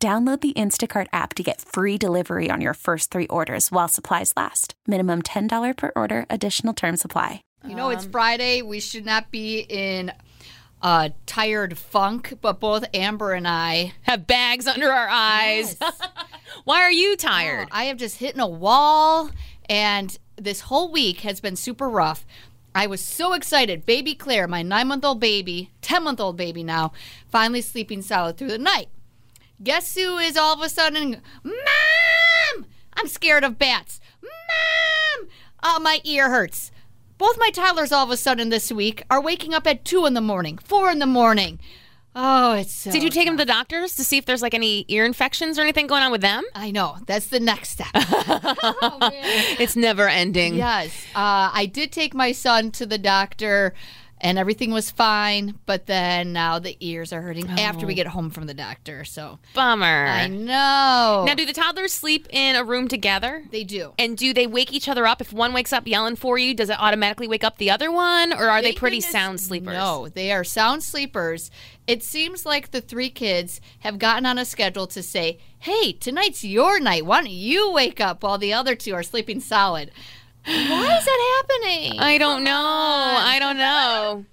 Download the Instacart app to get free delivery on your first three orders while supplies last. Minimum $10 per order, additional term supply. You know, it's Friday. We should not be in uh, tired funk, but both Amber and I Have bags under our eyes. Why are you tired? I have just hitting a wall, and this whole week has been super rough. I was so excited. Baby Claire, my nine month old baby, 10 month old baby now, finally sleeping solid through the night. Guess who is all of a sudden, Mom! I'm scared of bats. Mom! Oh, my ear hurts. Both my toddlers all of a sudden this week are waking up at 2 in the morning, 4 in the morning. Oh, it's so. Did you take them to the doctors to see if there's like any ear infections or anything going on with them? I know. That's the next step. It's never ending. Yes, uh, I did take my son to the doctor, and everything was fine. But then now the ears are hurting after we oh. get home from the doctor. So Bummer. I know. Now, do the toddlers sleep in a room together? they do. And do they wake each other up? If one wakes up yelling for you, does it automatically wake up the other one? Or are they pretty goodness- sound sleepers? No, they are sound sleepers. It seems like the three kids have gotten on a schedule to say, "Hey, tonight's your night. Why don't you wake up while the other two are sleeping solid?" Why is that happening? I don't know. I don't know.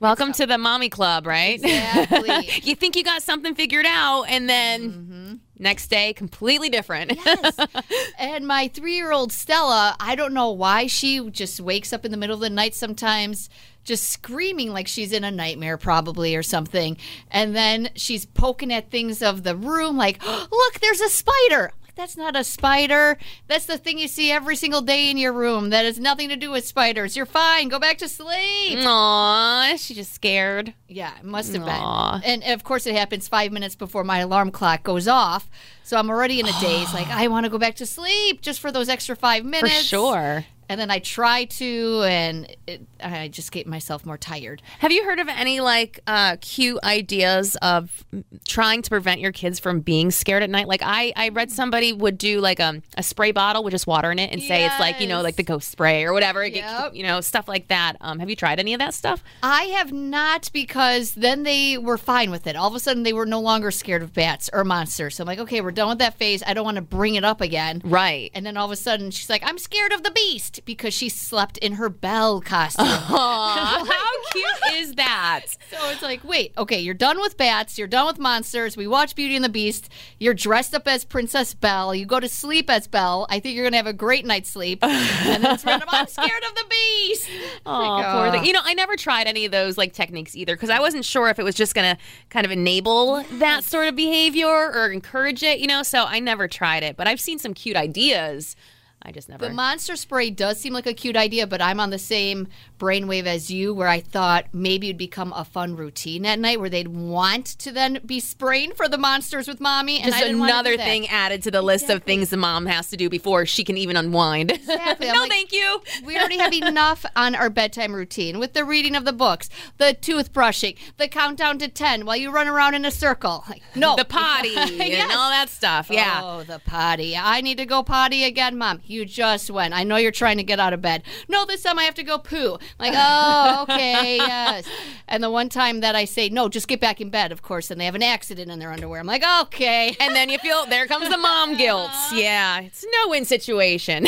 Welcome to the mommy club, right? Exactly. you think you got something figured out, and then Mm-hmm. next day, completely different. Yes. and my three year old Stella, I don't know why she just wakes up in the middle of the night sometimes, just screaming like she's in a nightmare, probably, or something. And then she's poking at things of the room, like, look, there's a spider. That's not a spider. That's the thing you see every single day in your room. That has nothing to do with spiders. You're fine. Go back to sleep. Aw, she just scared? Yeah, it must have Aw. been. And of course, it happens five minutes before my alarm clock goes off. So I'm already in a daze. Like, I want to go back to sleep just for those extra five For minutes. sure. And then I try to, and it, I just get myself more tired. Have you heard of any like uh, cute ideas of trying to prevent your kids from being scared at night? Like I, I read somebody would do like um, a spray bottle with just water in it and say it's like you know like the ghost spray or whatever, It get- Yep. you know stuff like that. Um, have you tried any of that stuff? I have not because then they were fine with it. All of a sudden, they were no longer scared of bats or monsters. So I'm like, okay, we're done with that phase. I don't want to bring it up again. Right. And then all of a sudden, she's like, I'm scared of the beast because she slept in her Belle costume. How cute is that? So it's like, wait, okay, you're done with bats, you're done with monsters. We watch Beauty and the Beast. You're dressed up as Princess Belle. You go to sleep as Belle. I think you're gonna have a great night's sleep. and then it's random. I'm scared of the beast. Oh, poor thing. You know, I never tried any of those like techniques either because I wasn't sure if it was just to kind of enable that sort of behavior or encourage it, you know, so I never tried it. But I've seen some cute ideas. I just never. The monster spray does seem like a cute idea, but I'm on the same brainwave as you, where I thought maybe it'd become a fun routine at night, where they'd want to then be spraying for the monsters with mommy. And just another thing added to the list of things the mom has to do before she can even unwind. Exactly. No, like, thank you. We already have enough on our bedtime routine with the reading of the books, the toothbrushing, the countdown to 10 while you run around in a circle. Like, no. The potty Yes. and all that stuff. Yeah. Oh, the potty. I need to go potty again, Mom. You just went. I know you're trying to get out of bed. No, this time I have to go poo. I'm like, oh, okay, yes. And the one time that I say, no, just get back in bed, of course, and they have an accident in their underwear. I'm like, okay. And then you feel there comes the mom guilt. Yeah, it's a no-win situation.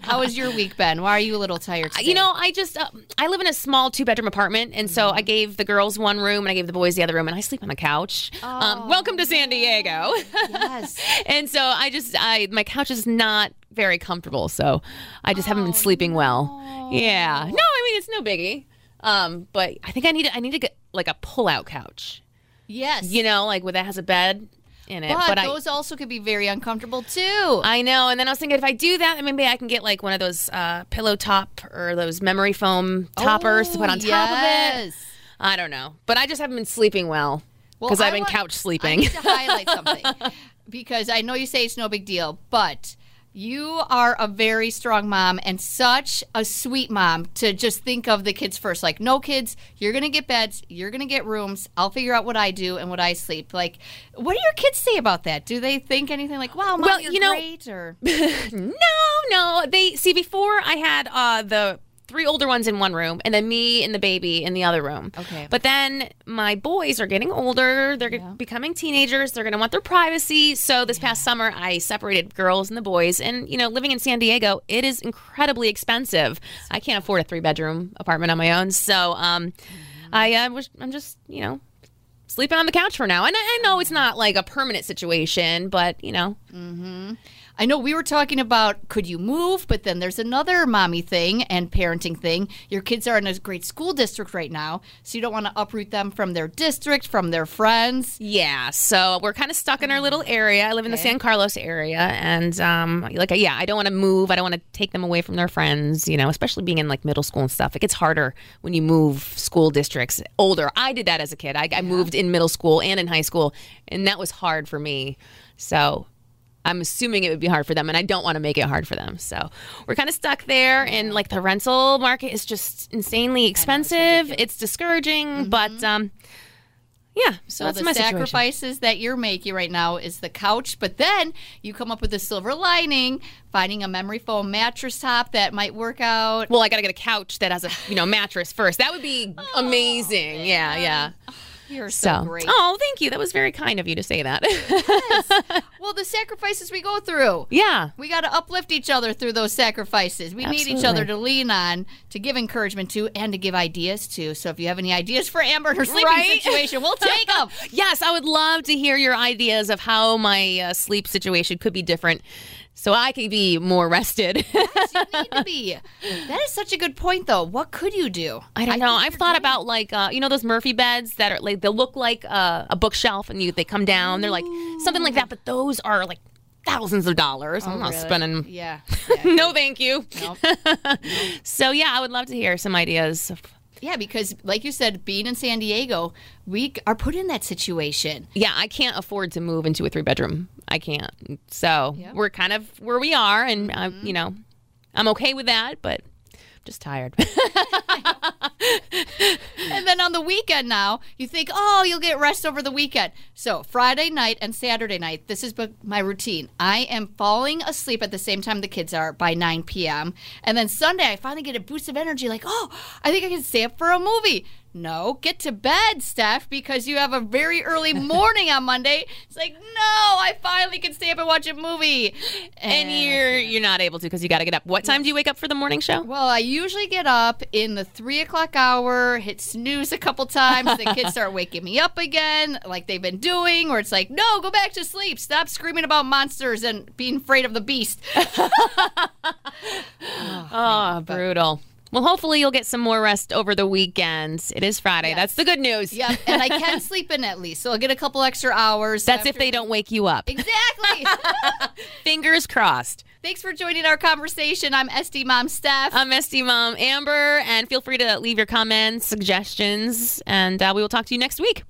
How was your week, Ben? Why are you a little tired today? You know, I just uh, I live in a small two bedroom apartment, and so Mm-hmm. I gave the girls one room and I gave the boys the other room, and I sleep on the couch. Um, welcome to San Diego. Yes. and so I just I my couch is not very comfortable, so I just haven't been sleeping well. Yeah, no, I mean it's no biggie. Um, but I think I need I need to get like a pull out couch. Yes. You know, like where that has a bed in it. But, I those also could be very uncomfortable too. I know. And then I was thinking if I do that, then maybe I can get like one of those uh, pillow top or those memory foam toppers to put on Oh, top of it. I don't know. But I just haven't been sleeping well Well, because I I've been want- couch I sleeping. need to highlight something. because I know you say it's no big deal, but you are a very strong mom and such a sweet mom to just think of the kids first. Like, no kids, you're going to get beds, you're going to get rooms. I'll figure out what I do and what I sleep. Like, what do your kids say about that? Do they think anything like, wow, mom, Well, you're you know- great? Or, No, no. They see before I had uh, the three older ones in one room, and then me and the baby in the other room. Okay. But then my boys are getting older. They're becoming teenagers. They're going to want their privacy. So this past summer, I separated girls and the boys. And you know, living in San Diego, it is incredibly expensive. I can't afford a three bedroom apartment on my own. So um, I uh, was. I'm just you know. Sleeping on the couch for now. And I, I know it's not like a permanent situation, but you know, I know we were talking about could you move, but then there's another mommy thing and parenting thing. Your kids are in a great school district right now, so you don't want to uproot them from their district, from their friends. Yeah, so we're kind of stuck in our little area. I live in the San Carlos area, and um, like, yeah, I don't want to move. I don't want to take them away from their friends. You know, especially being in like middle school and stuff. It gets harder when you move school districts older. I did that as a kid. I, I moved in middle school and in high school, and that was hard for me. So. I'm assuming it would be hard for them, and I don't want to make it hard for them. So we're kind of stuck there, and like the rental market is just insanely expensive. It's, discouraging, but um, yeah. So, So that's the my situation. sacrifices that you're making right now is the couch, but then you come up with a silver lining, finding a memory foam mattress top that might work out. Well, I got to get a couch that has a you know mattress first. That would be amazing. Yeah, yeah. You're so, So, great. oh, thank you. That was very kind of you to say that. Well, the sacrifices we go through. yeah. We got to uplift each other through those sacrifices. We need each other to lean on, to give encouragement to, and to give ideas to. So if you have any ideas for Amber and her sleeping Right? situation, we'll take them. Yes, I would love to hear your ideas of how my uh, sleep situation could be different, so I can be more rested. you need to be. That is such a good point, though. What could you do? I don't know. I've thought about like uh, you know those Murphy beds that are like they look like uh, a bookshelf and you they come down. They're like something like that, but those are like thousands of dollars. I'm not Oh, Really? spending. Yeah. yeah. no, thank you. Nope. So yeah, I would love to hear some ideas. Yeah, because like you said, being in San Diego, we are put in that situation. yeah, I can't afford to move into a three bedroom. I can't. So Yep. we're kind of where we are, and uh, you know, I'm okay with that, but I'm just tired. And then on the weekend now, you think, oh, you'll get rest over the weekend. So Friday night and Saturday night, this is my routine. I am falling asleep at the same time the kids are by 9 p.m. And then Sunday, I finally get a boost of energy like, oh, I think I can stay up for a movie. No, get to bed, Steph, because you have a very early morning on Monday. It's like, no, I finally can stay up and watch a movie. and you're you're not able to because you got to get up. What time do you wake up for the morning show? Well, I usually get up in the three o'clock hour, hit snooze a couple times. The kids start waking me up again, like they've been doing, or it's like, no, go back to sleep. Stop screaming about monsters and being afraid of the beast. Oh, brutal. Well, hopefully you'll get some more rest over the weekend. It is Friday. Yes. That's the good news. yeah, and I can sleep in at least, so I'll get a couple extra hours. That's if they don't wake you up. Exactly. Fingers crossed. Thanks for joining our conversation. I'm SD Mom Steph. I'm SD Mom Amber, and feel free to leave your comments, suggestions, and uh, we will talk to you next week.